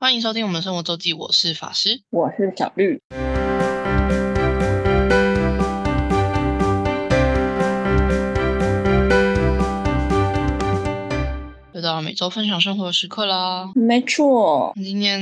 欢迎收听我们生活周记，我是法师。我是小绿。到每周分享生活的时刻啦！没错，今天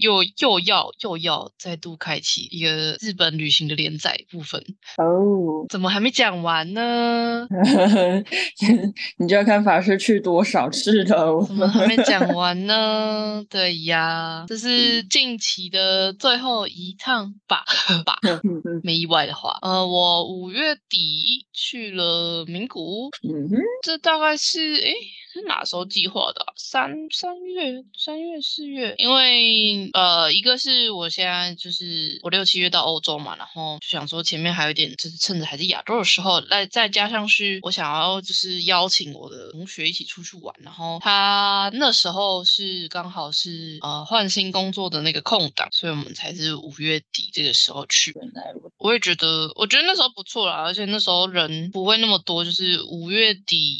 又又要又要再度开启一个日本旅行的连载部分，哦，怎么还没讲完呢？你就要看法师去多少次了。怎么还没讲完呢？对呀，这是近期的最后一趟吧吧，没意外的话，呃，我五月底去了名古屋，嗯哼，这大概是诶是哪时候计划的啊、三三月、三月、四月？因为呃，一个是我现在就是我六七月到欧洲嘛，然后就想说前面还有一点，就是趁着还是亚洲的时候，再再加上是我想要就是邀请我的同学一起出去玩，然后他那时候是刚好是呃换新工作的那个空档，所以我们才是五月底这个时候去。原来我也觉得，我觉得那时候不错啦，而且那时候人不会那么多，就是五月底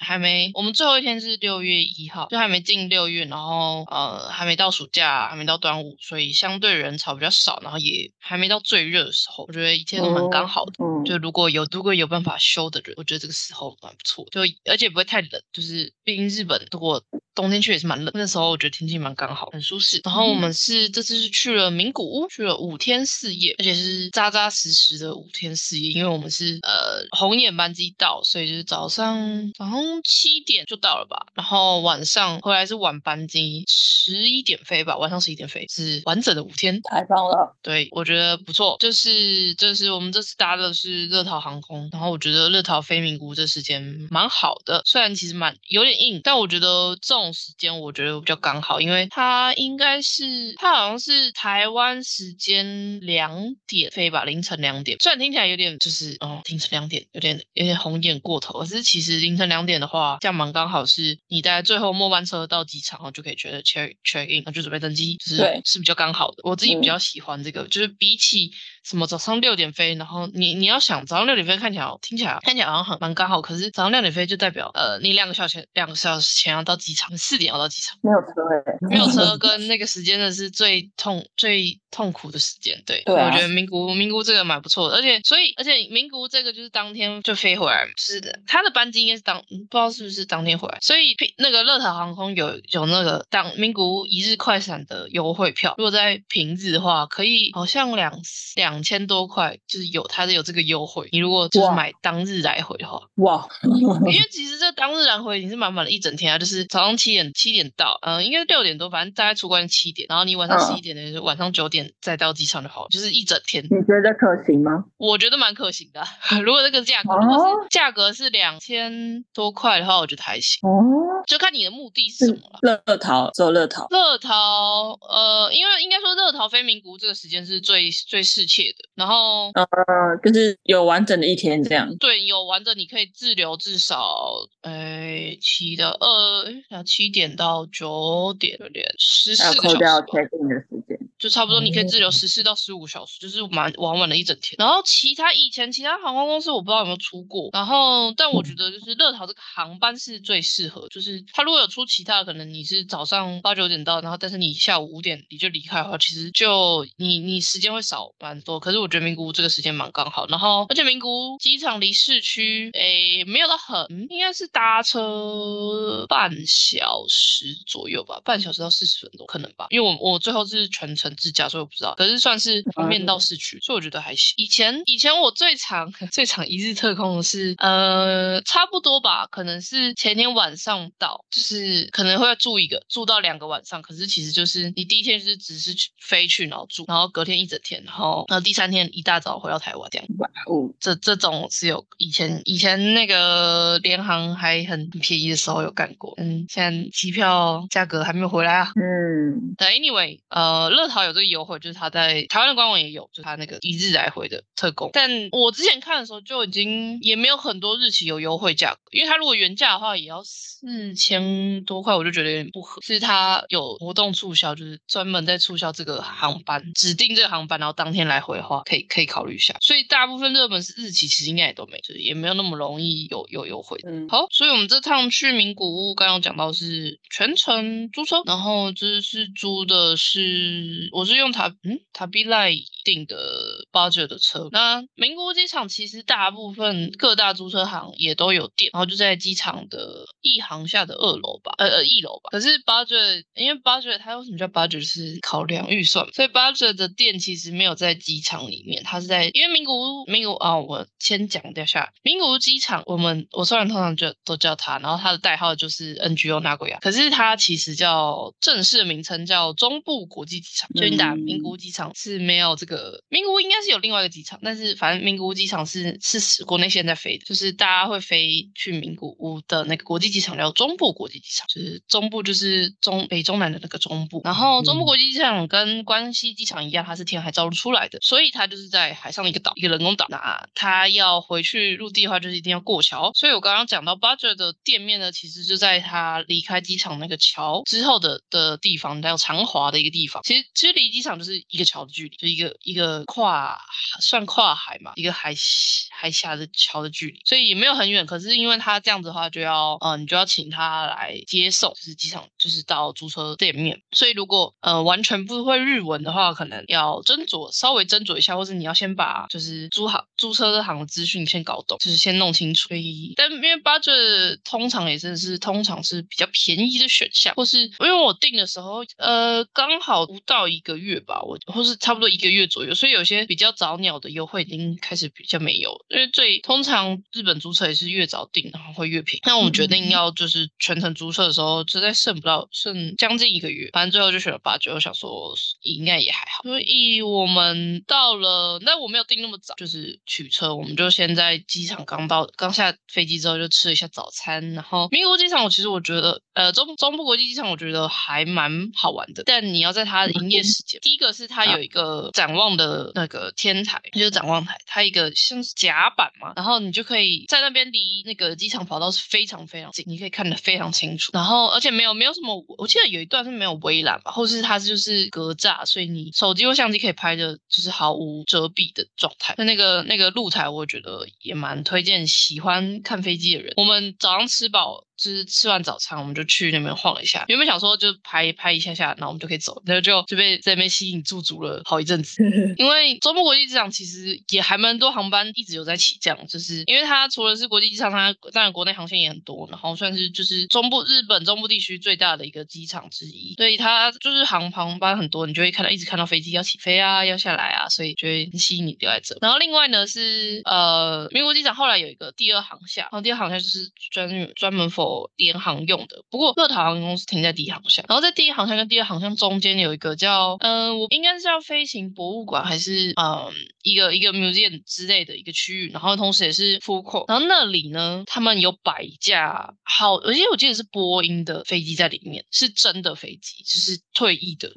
还没，我们最后一天是六月一号，就还没进六月，然后呃还没到暑假，还没到端午，所以相对人潮比较少，然后也还没到最热的时候，我觉得一切都蛮刚好的。嗯，就如果有如果有办法休的人，我觉得这个时候蛮不错，就而且不会太冷，就是毕竟日本如果冬天去也是蛮冷，那时候我觉得天气蛮刚好，很舒适。然后我们是这次是去了名古屋，去了五天四夜，而且是扎扎实实的五天四夜，因为我们是呃红眼班机到，所以就是早上早上七点就到了吧，然后晚上回来是晚班机，十一点飞吧，晚上十一点飞，是完整的五天。太棒了。对，我觉得不错。就是就是我们这次搭的是乐桃航空，然后我觉得乐桃飞名古这时间蛮好的，虽然其实蛮有点硬，但我觉得这种时间我觉得比较刚好，因为它应该是它好像是台湾时间两点飞吧，凌晨两点。虽然听起来有点就是哦，凌晨两点有点有点红眼过头，可是其实凌晨两点的话，这样蛮刚好是你在最后末班车到机场，然后就可以觉得 check check in，然后就准备登机，就是是比较刚好的。我自己比嗯较喜欢这个，就是比起什么早上六点飞，然后你你要想早上六点飞看起来好听起来看起来好像很蛮刚好，可是早上六点飞就代表呃你两个小时前两个小时前要到机场，四点要到机场，没有车哎、没有车跟那个时间的是最痛最痛苦的时间。对，对啊我觉得名古屋名古屋这个蛮不错的，而且所以而且名古屋这个就是当天就飞回来，是的，他的班机应该是当嗯不知道是不是当天回来，所以平那个乐桃航空有有那个当名古屋一日快闪的优惠票，如果在平日的话，可以好像两两千多块，就是有它的有这个优惠。你如果就是买当日来回的话，哇，因为其实这当日来回你是满满的一整天啊，就是早上七点七点到，嗯、应该六点多，反正大概出关七点，然后你晚上嗯十一点的，就是晚上九点再到机场就好了，就是一整天。你觉得可行吗？我觉得蛮可行的啊、如果这个价格，哦如果是价格是两千多块的话，我觉得还行，哦，就看你的目的是什么了。乐淘只有乐淘，乐淘，呃，因为应该说乐淘飞名古屋这个时间是最最适切的，然后呃，就是有完整的一天这样。对，有完整你可以自留至少，呃，七的二，呃七点到九点，有点十四个小时有扣掉，check in 的时间。就差不多你可以滞留十四到十五小时，就是蛮玩完了一整天。然后其他以前其他航空公司我不知道有没有出过，然后但我觉得就是乐桃这个航班是最适合，就是它如果有出其他的，可能你是早上八九点到，然后但是你下午五点你就离开的话，其实就你你时间会少蛮多。可是我觉得名古屋这个时间蛮刚好，然后而且名古屋机场离市区诶没有到很，嗯应该是搭车半小时左右吧，半小时到四十分钟可能吧，因为我我最后是全程自驾，所以我不知道，可是算是方便到市区，所以我觉得还行。以前以前我最长 最长一日特控的是呃差不多吧，可能是前天晚上到，就是可能会住一个住到两个晚上，可是其实就是你第一天就是只是去飞去然后住，然后隔天一整天，然后然后第三天一大早回到台湾这样。哇哦，这这种是有以前以前那个联航还很便宜的时候有干过，嗯，现在机票价格还没有回来啊。嗯，对，anyway，呃，乐桃桃有这个优惠，就是他在台湾的官网也有，就是它那个一日来回的特供。但我之前看的时候就已经也没有很多日期有优惠价格，因为他如果原价的话也要四千多块，我就觉得有点不合。是它有活动促销，就是专门在促销这个航班，指定这个航班，然后当天来回的话，可以可以考虑一下。所以大部分热门是日期其实应该也都没，就是也没有那么容易有有优惠。嗯，好，所以我们这趟去名古屋，刚刚讲到是全程租车，然后这是租的是，我是用塔嗯塔比赖订的 budget 的车。那名古屋机场其实大部分各大租车行也都有店，然后就在机场的一行下的二楼吧，呃呃一楼吧。可是 budget 因为 budget 它为什么叫 budget 是考量预算，所以 budget 的店其实没有在机场里面，它是在因为名古屋名古啊，我先讲掉下名古屋机场，我们我虽然通常就都叫它，然后它的代号就是 NGO 那鬼亚，可是它其实叫正式名称叫中部国际机场。就你打名古屋机场是没有这个，名古屋应该是有另外一个机场，但是反正名古屋机场是是国内现在飞的，就是大家会飞去名古屋的那个国际机场叫中部国际机场，就是中部就是中北中南的那个中部。然后中部国际机场跟关西机场一样，它是填海造陆出来的，所以它就是在海上的一个岛，一个人工岛。那它要回去陆地的话，就是一定要过桥。所以我刚刚讲到 Budget 的店面呢，其实就在它离开机场那个桥之后的的地方，叫长华的一个地方。其实其实离机场就是一个桥的距离，就一个一个跨算跨海嘛，一个海海峡的桥的距离，所以也没有很远。可是因为他这样子的话，就要呃你就要请他来接送，就是机场就是到租车店面。所以如果呃完全不会日文的话，可能要斟酌稍微斟酌一下，或是你要先把就是租好租车这行的资讯先搞懂，就是先弄清楚。所以但因为 budget 通常也真的是通常是比较便宜的选项，或是因为我订的时候呃刚好不到一个月吧，我或是差不多一个月左右，所以有些比较早鸟的优惠已经开始比较没有。因为最通常日本租车也是越早订，然后会越便宜。那我们决定要就是全程租车的时候，实在剩不到剩将近一个月，反正最后就选了八九，我想说应该也还好。所以我们到了，但我没有订那么早，就是取车，我们就先在机场刚到刚下飞机之后就吃了一下早餐，然后民国机场我其实我觉得呃中中部国际机场我觉得还蛮好玩的，但你要在它的营业时间，第一个是它有一个展望的那个天台，就是展望台，它一个像是甲板嘛，然后你就可以在那边离那个机场跑道是非常非常近，你可以看得非常清楚，然后而且没有没有什么，我记得有一段是没有围栏吧，或是它就是格栅，所以你手机或相机可以拍的就是毫无遮蔽的状态。那那个那个这个露台，我觉得也蛮推荐喜欢看飞机的人。我们早上吃饱。就是吃完早餐，我们就去那边晃了一下。原本想说就拍拍一下下，然后我们就可以走，然后就就被在那边吸引驻足了好一阵子。因为中部国际机场其实也还蛮多航班一直有在起降，就是因为它除了是国际机场，它当然国内航线也很多，然后算是就是中部日本中部地区最大的一个机场之一，所以它就是航航班很多，你就会看到一直看到飞机要起飞啊，要下来啊，所以就会吸引你留在这。然后另外呢是呃，民国机场后来有一个第二航厦，然后第二航厦就是专专门 for 联航用的，不过乐桃航空公司停在第一航向，然后在第一航向跟第二航向中间有一个叫，嗯，我应该是叫飞行博物馆还是嗯一个一个 museum 之类的一个区域，然后同时也是 court，然后那里呢，他们有摆架好，而且我记得是波音的飞机在里面，是真的飞机，就是退役的，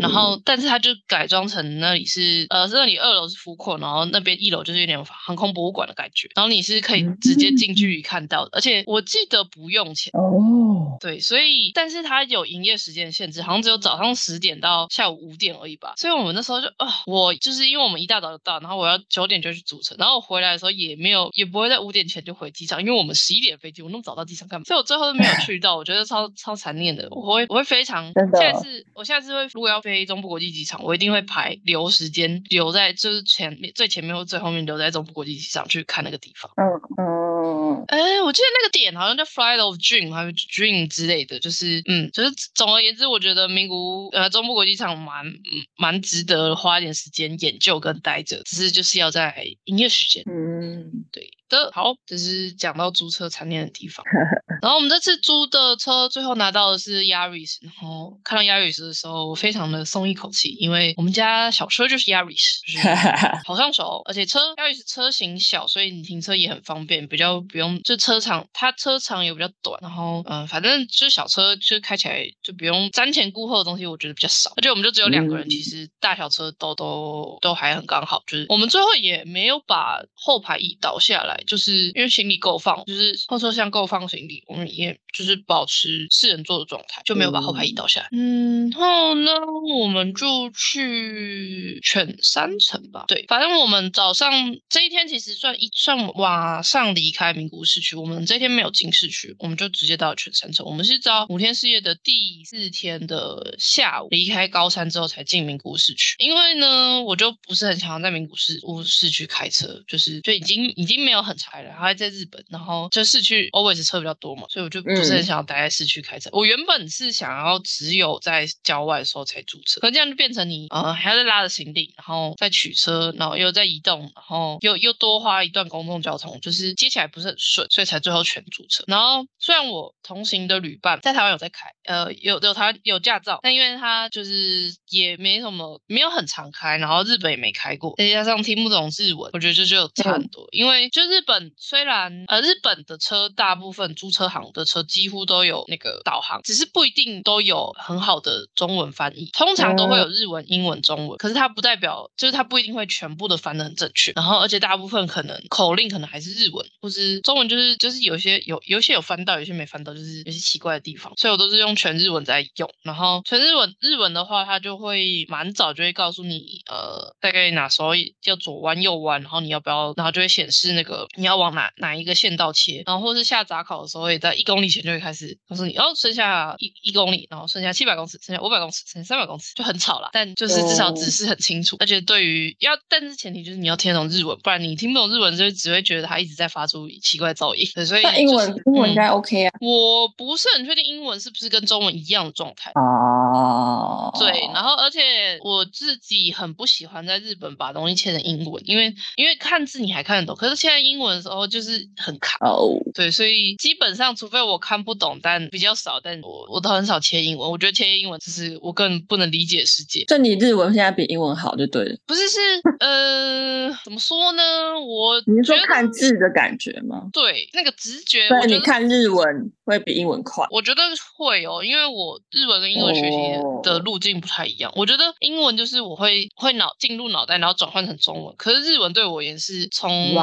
然后但是它就改装成那里是，呃，那里二楼是 court，然后那边一楼就是有点航空博物馆的感觉，然后你是可以直接近距离看到的，而且我记得。不用钱哦，对，所以但是它有营业时间限制，好像只有早上十点到下午五点而已吧。所以我们那时候就啊，我就是因为我们一大早就到，然后我要九点就去组成，然后我回来的时候也没有，也不会在五点前就回机场，因为我们十一点飞机，我那么早到机场干嘛？所以我最后都没有 去到，我觉得超超残念的。我会我会非常，下次我下次会如果要飞中部国际机场，我一定会排留时间留在就是前面最前面或最后面留在中部国际机场去看那个地方。嗯嗯，哎，我记得那个点好像叫 Flight of Dream 还有 Dream 之类的，就是嗯，就是总而言之，我觉得名古呃中部国际场蛮蛮值得花一点时间研究跟待着，只是就是要在营业时间。嗯，对的。好，这是讲到租车常念的地方。然后我们这次租的车最后拿到的是 Yaris，然后看到 Yaris 的时候，我非常的松一口气，因为我们家小车就是 Yaris，就是 好上手，而且车 Yaris 车型小，所以你停车也很方便，比较不用就车长，它车长也比较短，然后嗯，反正就是小车就开起来就不用瞻前顾后的东西，我觉得比较少，而且我们就只有两个人，其实大小车都都都还很刚好，就是我们最后也没有把后排椅倒下来，就是因为行李够放，就是后车厢够放行李，我们也就是保持四人座的状态，就没有把后排移到下来。嗯，然后呢，我们就去犬山城吧。对，反正我们早上这一天其实算一算晚上离开名古屋市区，我们这一天没有进市区，我们就直接到犬山城。我们是到五天四夜的第四天的下午离开高山之后才进名古屋市区，因为呢，我就不是很想要在名古屋市区开车，就是就已经已经没有很柴了，还在日本，然后就市区 always 车比较多嘛，所以我就不是很想要待在市区开车。我原本是想要只有在郊外的时候才租车，可这样就变成你呃还要再拉着行李，然后再取车，然后又再移动，然后又又多花一段公共交通，就是接起来不是很顺，所以才最后全租车。然后虽然我同行的旅伴在台湾有在开，呃有有台湾有驾照，但因为他就是也没什么没有很常开，然后日本也没开过，再加上听不懂日文，我觉得这就差很多。因为就日本虽然呃日本的车大部分租车行的车几乎都有那个导航，只是不一定都有很好的中文翻译，通常都会有日文、英文、中文，可是它不代表就是它不一定会全部的翻的很正确。然后而且大部分可能口令可能还是日文，或是中文就是就是有些有有些有翻到，有些没翻到，就是有些奇怪的地方，所以我都是用全日文在用。然后全日文日文的话，它就会蛮早就会告诉你呃大概哪时候要左弯右弯，然后你要不要，然后就会显示那个你要往哪哪一个线道切，然后或是下闸考的时候，也在一公里前就会开始告诉你，哦，剩下一一公里，然后剩下七百公尺，剩下五百公尺，剩下三百公尺，就很吵了。但就是至少指示很清楚，而且对于要，但是前提就是你要听得懂日文，不然你听不懂日文就只会觉得它一直在发出奇怪噪音。所以英文英文应该 OK 啊。我不是很确定英文是不是跟中文一样的状态哦。对，然后而且我自己很不喜欢在日本把东西切成英文，因为因为看字你还看得懂，可是现在英文的时候就是很卡。哦，对，所以基本上除非我看不懂，但比较少，但我我都很少切英文。我觉得切英文就是我更不能理解世界。就你日文现在比英文好就对了。不是是呃，怎么说呢？我你是说看字的感觉吗？对，那个直觉。对，你看日文会比英文快。我觉得会哦，因为我日文跟英文学习的路径不太一样。我觉得英文就是我会会脑进入脑袋，然后转换成中文。可是日文对我也是从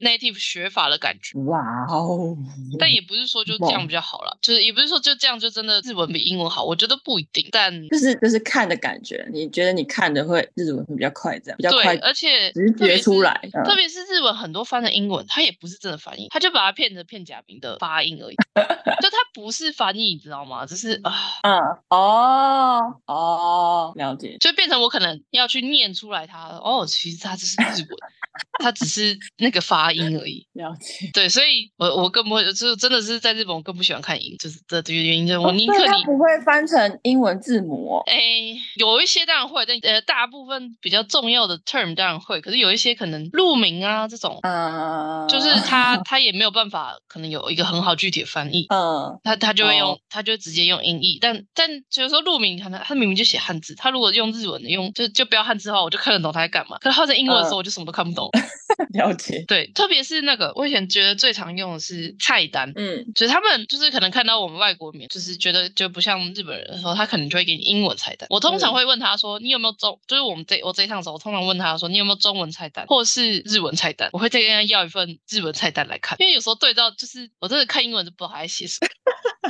native 学法的感觉。哇哦！但也不是说就这样比较好了，就是也不是说就这样就真的日文比英文好。我觉得不一定，但就是就是看的感觉。你觉得你看的会日文会比较快，这样比较快，而且直觉出来。特别是日文很多翻的英文，它也不是真的翻译，他就把它骗成片假名的发音而已。就它不是翻译，你知道吗？只是啊，嗯，哦哦，了解，就变成我可能要去念出来它。哦，其实它这是日文，它只是那个发音而已。了解，对，所以我我更不会，就真的是在日本我更不喜欢看英，就是这这个原因，就是我宁可你不会翻成英文字母。哎，有一些当然会，但呃，大部分比较重要的 term 当然会，可是有一些可能路名啊这种，嗯，就是 他他也没有办法，可能有一个很好具体的翻译，嗯，他他就会用，他就直接用音译，但但就是说路名可能他明明就写汉字，他如果用日文的用就就标汉字的话，我就看得懂他在干嘛，可是他在英文的时候我就什么都看不懂。了解，对，特别是那个我以前觉得最常用的是菜单，嗯，就是他们就是可能看到我们外国名，就是觉得就不像日本人的时候，他可能就会给你英文菜单。我通常会问他说，你有没有中？就是我们这我这一趟走，我通常问他说，你有没有中文菜单，或是日文菜单？我会再跟他要一份日文菜单来看，因为有时候对照就是我真的看英文就不知道他在写什么。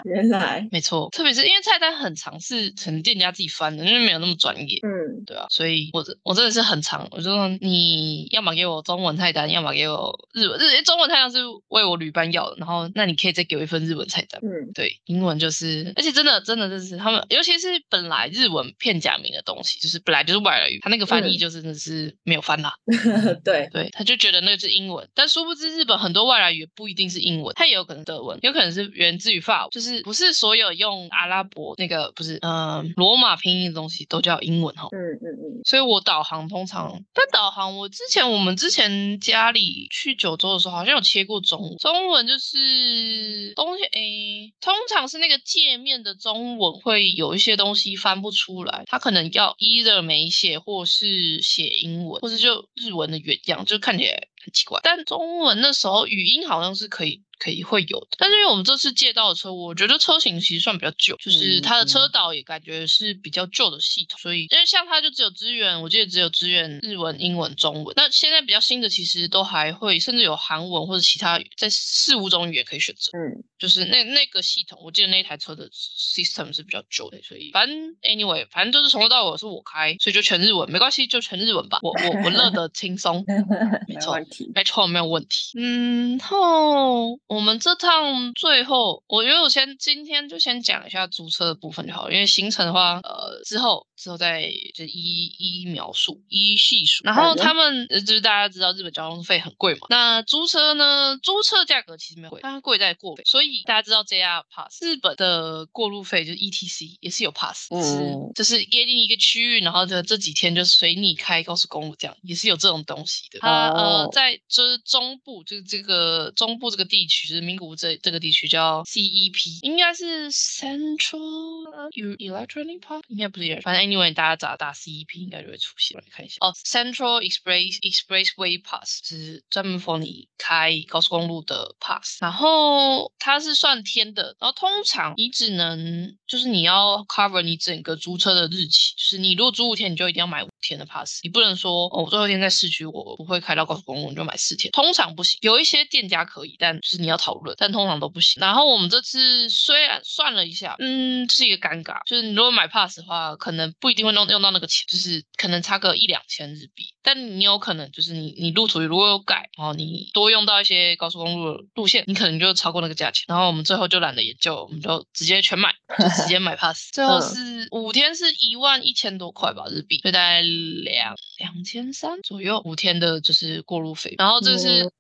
原来没错，特别是因为菜单很长，是可能店家自己翻的，因为没有那么专业。嗯，对啊，所以我我真的是很长，我就说你要么给我中文菜单，要么给我日文日中文菜单是为我旅伴要的，然后那你可以再给我一份日文菜单。嗯，对，英文就是，而且真的真的就是他们，尤其是本来日文片假名的东西，就是本来就是外来语，他那个翻译就真的是没有翻啦。对对，他就觉得那个是英文，但殊不知日本很多外来语不一定是英文，它也有可能德文，有可能是源自于法，就是。是不是所有用阿拉伯那个不是嗯罗马拼音的东西都叫英文哈？嗯嗯嗯，所以我导航通常，但导航我之前我们之前家里去九州的时候，好像有切过中文，中文就是东西诶，通常是那个界面的中文会有一些东西翻不出来，它可能要 either 没写，或是写英文，或是就日文的原样，就看起来很奇怪。但中文那时候语音好像是可以。可以会有的，但是因为我们这次借到的车，我觉得车型其实算比较旧，就是它的车导也感觉是比较旧的系统，所以因为像它就只有支援，我记得只有支援日文、英文、中文。那现在比较新的其实都还会，甚至有韩文或者其他在四五种语言可以选择。嗯，就是那那个系统，我记得那台车的 system 是比较旧的，所以反正 anyway，反正就是从头到尾是我开，所以就全日文，没关系，就全日文吧，我我我乐得轻松，没问题，没错，没有问题。嗯，然后我们这趟。最后，我觉得我先今天就先讲一下租车的部分就好，因为行程的话，呃，之后之后再就一一描述一一细数。然后他们就是大家知道日本交通费很贵嘛，那租车呢，租车价格其实没有贵，它贵在过费。所以大家知道 JR Pass 日本的过路费就是 ETC 也是有 Pass，是就是约定一个区域，然后这这几天就随你开高速公路这样，也是有这种东西的。它呃在就是中部就是这个中部这个地区，就是名古屋这。这个地区叫 CEP，应该是 Central Electronic Park，应该不是，反正 anyway 大家找打 CEP 应该就会出现。来看一下哦，Central Express Expressway Pass 是专门 for 你开高速公路的 pass，然后它是算天的，然后通常你只能就是你要 cover 你整个租车的日期，就是你如果租五天，你就一定要买五天的 pass，你不能说哦，我最后一天在市区，我不会开到高速公路，你就买四天，通常不行。有一些店家可以，但就是你要讨论，但通常。都不行。然后我们这次虽然算了一下，嗯，这是一个尴尬，就是你如果买 pass 的话，可能不一定会用用到那个钱，就是可能差个一两千日币。但你有可能就是你你路途如果有改，然后你多用到一些高速公路的路线，你可能就超过那个价钱。然后我们最后就懒得研究，我们就直接全买，就直接买 pass。最后是五天是一万一千多块吧日币，就大概两两千三左右。五天的就是过路费，然后这是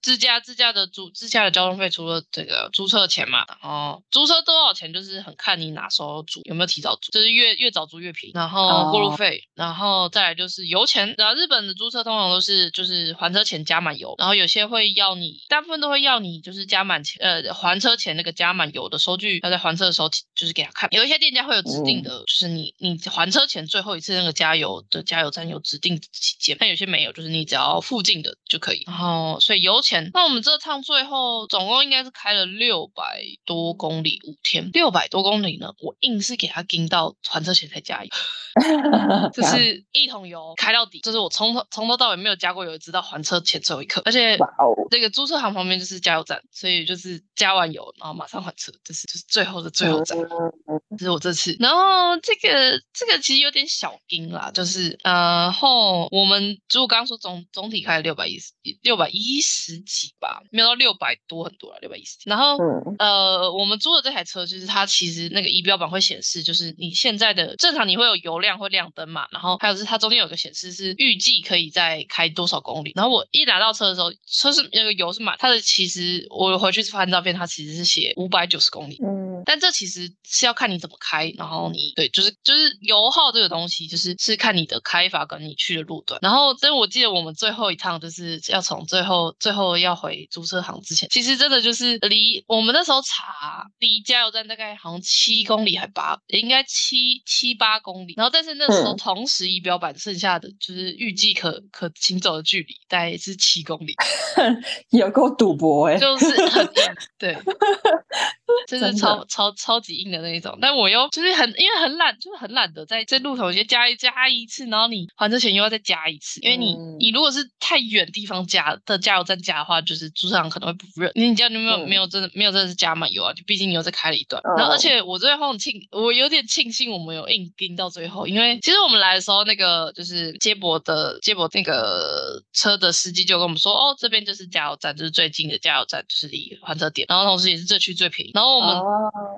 自驾自驾的租自驾的交通费，除了这个租车钱嘛，然后租车多少钱就是很看你哪时候租，有没有提早租，就是越越早租越便宜。然后过路费，然后再来就是油钱，然后日本的租车通常都是就是还车前加满油，然后有些会要你，大部分都会要你就是加满钱，呃，还车前那个加满油的收据要在还车的时候就是给他看。有一些店家会有指定的，就是你你还车前最后一次那个加油的加油站有指定期间，但有些没有，就是你只要附近的就可以。然后所以油钱，那我们这趟最后总共应该是开了六百多公里五天，六百多公里呢，我硬是给他盯到还车前才加油。就是一桶油开到底，就是我从头从头到尾没有加过油，直到还车前最后一刻。而且这个租车行旁边就是加油站，所以就是加完油然后马上还车，这是就是最后的最后站。这是我这次，然后这个这个其实有点小丁啦，就是呃后我们如果刚刚说总总体开了六百一十六百一十几吧，没有到六百多很多了，六百一十。然后呃我们租的这台车就是它其实那个仪表板会显示，就是你现在的正常你会有油。量会亮灯嘛，然后还有是它中间有个显示是预计可以再开多少公里，然后我一拿到车的时候，车是那个油是满，它的其实我回去翻照片，它其实是写五百九十公里，嗯，但这其实是要看你怎么开，然后你对，就是就是油耗这个东西，就是是看你的开法跟你去的路段，然后真我记得我们最后一趟就是要从最后最后要回租车行之前，其实真的就是离我们那时候查离加油站大概好像七公里还八，应该七七八公里，然后。但是那时候同时仪表板剩下的就是预计可可行走的距离大概是七公里，有够赌博哎，就是很硬，对，就是超超超级硬的那一种。但我又就是很因为很懒，就是很懒得在这路头先加一加一次，然后你还车前又要再加一次，因为你你如果是太远地方加的加油站加的话，就是主场可能会不热，你你这样就没有没有真的没有真的是加满油啊，就毕竟你又再开了一段。然后而且我最后庆我有点庆幸我们有硬盯到最后。因为其实我们来的时候，那个就是接驳的接驳那个车的司机就跟我们说，哦，这边就是加油站，就是最近的加油站，就是离还车点，然后同时也是这区最便宜。然后我们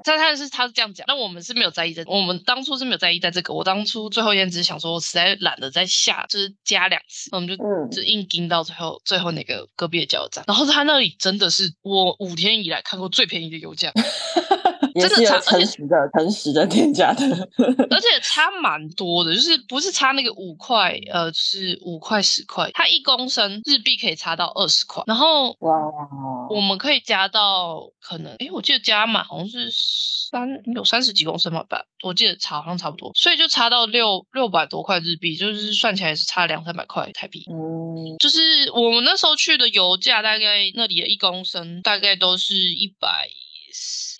在他是他是这样讲，那我们是没有在意的，我们当初是没有在意在这个。我当初最后一天只是想说，我实在懒得再下，就是加两次，我们就就硬盯到最后最后那个隔壁的加油站。然后他那里真的是我五天以来看过最便宜的油价。也是有诚实的、诚实的店家的，而且差蛮多的，就是不是差那个五块，呃，是五块十块，它一公升日币可以差到二十块，然后哇，我们可以加到可能，哎，我记得加满好像是三有三十几公升嘛吧，我记得差好像差不多，所以就差到六六百多块日币，就是算起来是差两三百块台币，嗯，就是我们那时候去的油价大概那里的一公升大概都是一百。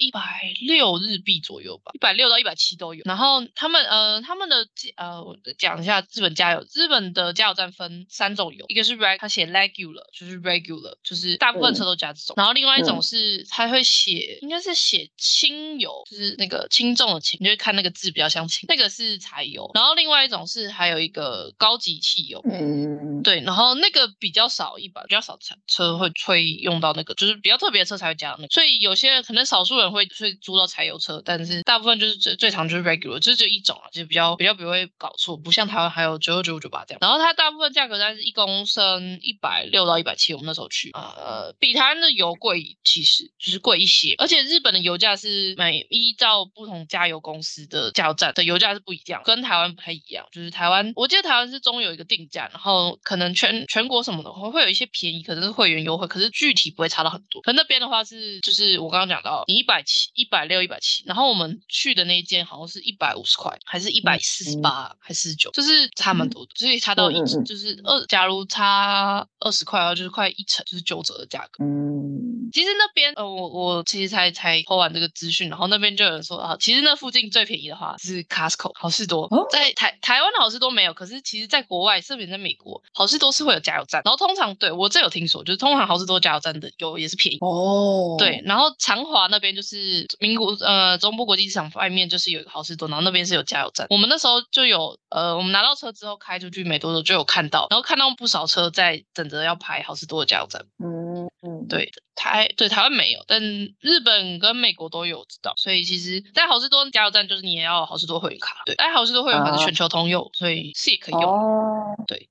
一百六日币左右吧，一百六到一百七都有。然后他们呃，他们的呃，我讲一下日本加油。日本的加油站分三种油，一个是 reg，他写 regular，就是 regular，就是大部分车都加这种。然后另外一种是他会写，应该是写轻油，就是那个轻重的轻，就是看那个字比较像轻，那个是柴油。然后另外一种是还有一个高级汽油，嗯，对。然后那个比较少，一般比较少车车会会用到那个，就是比较特别的车才会加那个。所以有些人可能少数人。会会租到柴油车，但是大部分就是最最常就是 regular，就是就一种啊，就比较比较不会搞错，不像台湾还有九九九五九八这样。然后它大部分价格在是一公升一百六到一百七，我们那时候去，呃，比台湾的油贵，其实就是贵一些。而且日本的油价是每依照不同加油公司的加油站的油价是不一样，跟台湾不太一样。就是台湾，我记得台湾是中有一个定价，然后可能全全国什么的会会有一些便宜，可能是会员优惠，可是具体不会差到很多。可那边的话是就是我刚刚讲到，你一百。七一百六一百七，然后我们去的那一间好像是一百五十块，还是一百四十八，还是九，就是差蛮多的，所以差到一就是二，假如差二十块的话，就是快一成，就是九折的价格。嗯，其实那边呃，我我其实才才偷完这个资讯，然后那边就有人说啊，其实那附近最便宜的话是 Costco 好事多，在台台湾的好事多没有，可是其实在国外，特别在美国，好事多是会有加油站，然后通常对我这有听说，就是通常好事多加油站的油也是便宜哦。对，然后长华那边就是。民国呃中部国际机场外面就是有一个好事多，然后那边是有加油站。我们那时候就有呃，我们拿到车之后开出去没多久就有看到，然后看到不少车在等着要排好事多的加油站。嗯嗯，对台对台湾没有，但日本跟美国都有知道。所以其实在好事多加油站就是你也要好事多会员卡，对，但好事多会员卡是全球通用，所以是也可以用。哦，对，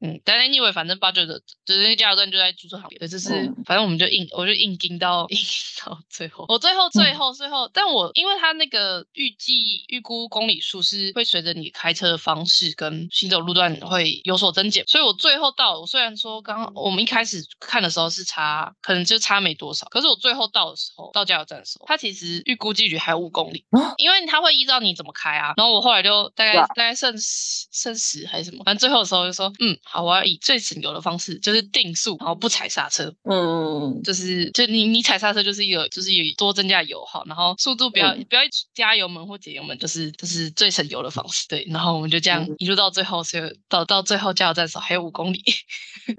嗯，但 anyway 反正八九的就是那加油站就在租车行业，对，就是反正我们就硬我就硬盯到硬 到最后，我最后。最后，最后，但我因为它那个预计预估公里数是会随着你开车的方式跟行走路段会有所增减，所以我最后到，虽然说刚我们一开始看的时候是差，可能就差没多少，可是我最后到的时候，到加油站的时候，它其实预估距离还有五公里，因为它会依照你怎么开啊。然后我后来就大概大概剩十剩十还是什么，反正最后的时候就说，嗯，好，我要以最省油的方式，就是定速，然后不踩刹车，嗯嗯嗯，就是就你你踩刹车就是一个就是有多增加。油耗，然后速度不要不要加油门或减油门，就是就是最省油的方式。对，然后我们就这样一路到最后，所以到到最后加油站的时候还有五公里，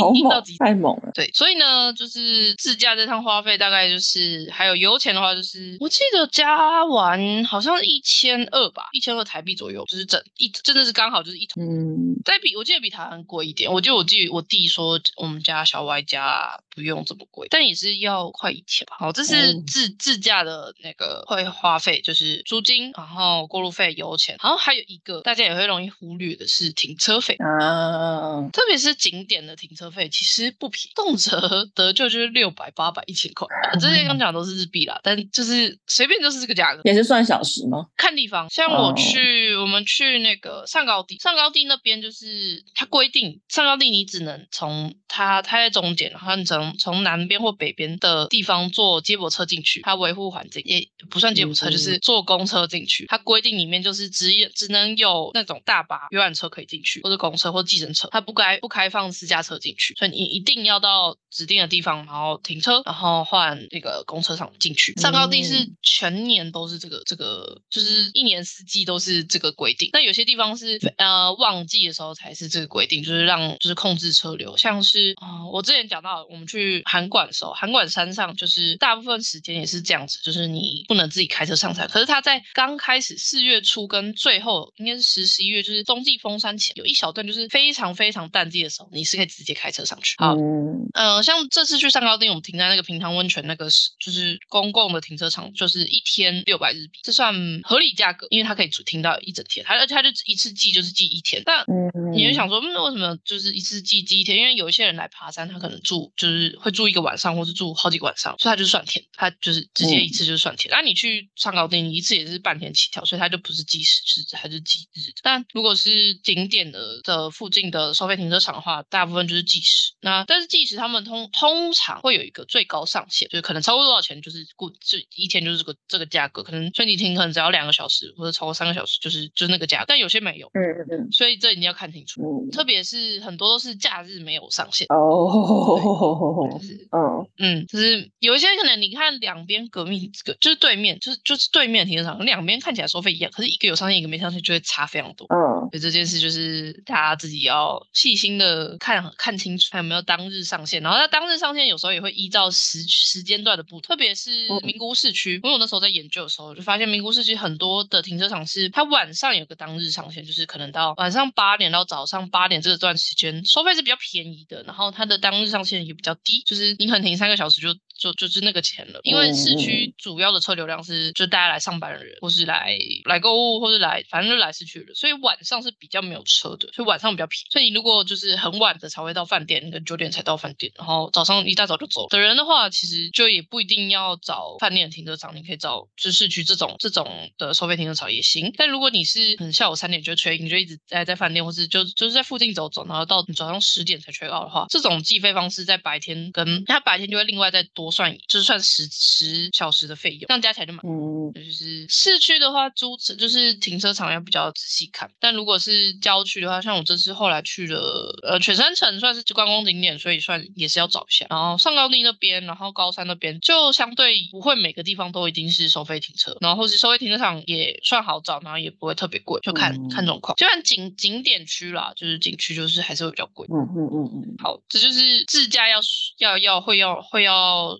好猛，太猛了。对，所以呢，就是自驾这趟花费大概就是还有油钱的话，就是我记得加完好像一千二吧，一千二台币左右，就是整一真的是刚好就是一桶。嗯，再比我记得比台湾贵一点，我记得我记我弟说我们家小歪家不用这么贵，但也是要快一千吧。好，这是。自自驾的那个会花费就是租金，然后过路费、油钱，然后还有一个大家也会容易忽略的是停车费嗯，特别是景点的停车费其实不便宜，动辄 得救就是六百、八百、一千块。这些刚讲都是日币啦，但就是随便就是这个价格。也是算小时吗？看地方，像我去我们去那个上高地，上高地那边就是它规定上高地你只能从它它在中间，然后从从南边或北边的地方坐接驳车。进去，它维护环境也不算接驳车，就是坐公车进去。它规定里面就是只只能有那种大巴、游览车可以进去，或者公车或计程车，它不该不开放私家车进去。所以你一定要到指定的地方，然后停车，然后换那个公车上进去。上高地是全年都是这个这个，就是一年四季都是这个规定。那有些地方是呃旺季的时候才是这个规定，就是让就是控制车流。像是啊，我之前讲到我们去函馆的时候，函馆山上就是大部分时间也是这样子，就是你不能自己开车上山。可是他在刚开始四月初跟最后应该是十十一月，就是冬季封山前有一小段，就是非常非常淡季的时候，你是可以直接开车上去。好，呃，呃，像这次去上高地，我们停在那个平塘温泉那个是就是公共的停车场，就是一天六百日币，这算合理价格，因为它可以停到一整天，它而且它就一次计就是计一天。但你就想说，那为什么就是一次计计一天？因为有一些人来爬山，他可能住就是会住一个晚上，或是住好几个晚上，所以他就算天，他就是直接一次就算天。那你去上高地，你一次也是半天起跳，所以它就不是计时，是还是计日。但如果是景点的的附近的收费停车场的话，大部分就是计时。那但是计时他们通通常会有一个最高上限，就是可能超过多少钱就是固就一天就是这个这个价格，可能顺你停可能只要两个小时或者超过三个小时就是就是那个价，但有些没有，嗯嗯嗯，所以这一定要看清楚，嗯特别是很多都是假日没有上限。哦，就是 嗯嗯，就是有一些可能你看两边革命，这个就是对面，就是就是对面停车场，两边看起来收费一样，可是一个有上限，一个没上限，就会差非常多。嗯所以这件事就是大家自己要细心的看看清楚，还有没有当日上线。然后它当日上线有时候也会依照时时间段的不同，特别是嗯名古屋市区，因为我那时候在研究的时候就发现名古屋市区很多的停车场是它晚上有个当日上线，就是可能到晚上八点到早上八点这段时间收费是比较便宜的，然后它的当日上线也比较低，就是你可能停三个小时就就就是那个钱了，因为市区主要的车流量是就大家来上班的人，或是来来购物，或是来反正就来市区的，所以晚上是比较没有车的，所以晚上比较便宜。所以你如果就是很晚的才会到饭店，可能九点才到饭店，然后早上一大早就走的人的话，其实就也不一定要找饭店的停车场，你可以找就市区这种这种的收费停车场也行。但如果你是下午三点就 check，你就一直待在饭店，或是就就是在附近走走，然后到你早上十点才 check out 的话，这种计费方式在白天跟他白天就会另外再多算，就是算十十小时的费用，这样加起来就蛮。嗯就是市区的话，租车就是停车场要比较仔细看。但如果是郊区的话，像我这次后来去了，呃，犬山城算是观光景点，所以算也是要找一下。然后上高地那边，然后高山那边就相对不会每个地方都一定是收费停车，然后或是收费停车场也算好找，然后也不会特别贵，就看、嗯看状况。就算景景点区啦，就是景区就是还是会比较贵。嗯嗯嗯嗯，好，这就是自驾要要要会要会要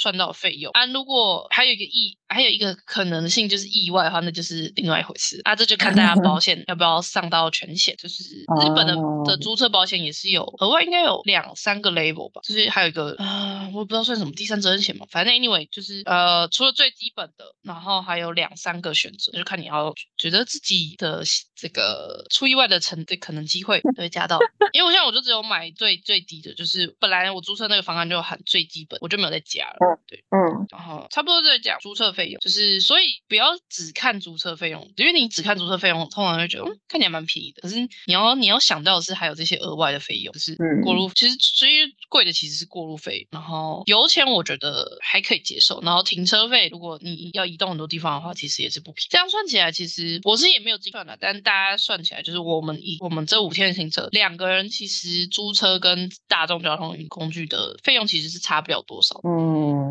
算到费用啊。如果还有一个意，还有一个可能性就是意外的话，那就是另外一回事啊。这就看大家保险 要不要上到全险。就是日本的哦的租车保险也是有额外，应该有两三个 label 吧。就是还有一个啊、我不知道算什么第三责任险嘛。反正 anyway 就是呃，除了最基本的，然后还有两三个选择，就看你要觉得自己的这个出意外的成的可能机会 会加到。因为我现在我就只有买最最低的，就是本来我租车那个方案就含最基本，我就没有再加了。对，嗯然后差不多在讲租车费用，就是所以不要只看租车费用，因为你只看租车费用，通常会觉得嗯看起来蛮便宜的，可是你要你要想到的是还有这些额外的费用，就是嗯过路，其实最贵的其实是过路费，然后油钱我觉得还可以接受，然后停车费如果你要移动很多地方的话，其实也是不便宜。这样算起来，其实我是也没有计算的，但大家算起来就是我们以我们这五天的行程，两个人其实租车跟大众交通工具的费用其实是差不了多少的。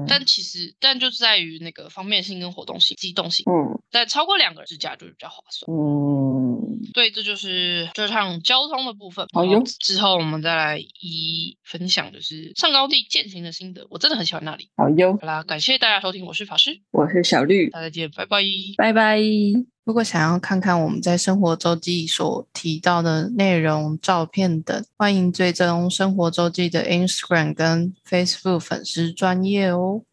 嗯但其实，但就是在于那个方便性跟活动性、机动性，嗯但超过两个人自驾就比较划算。嗯，对，这就是这趟交通的部分。好哟之后我们再来一分享，就是上高地践行的心得。我真的很喜欢那里。好哟，好啦，感谢大家收听，我是法师，我是小绿，大家再见，拜拜。拜拜。如果想要看看我们在生活周记所提到的内容、照片等，欢迎追踪生活周记的 Instagram 跟 Facebook 粉丝专业哦。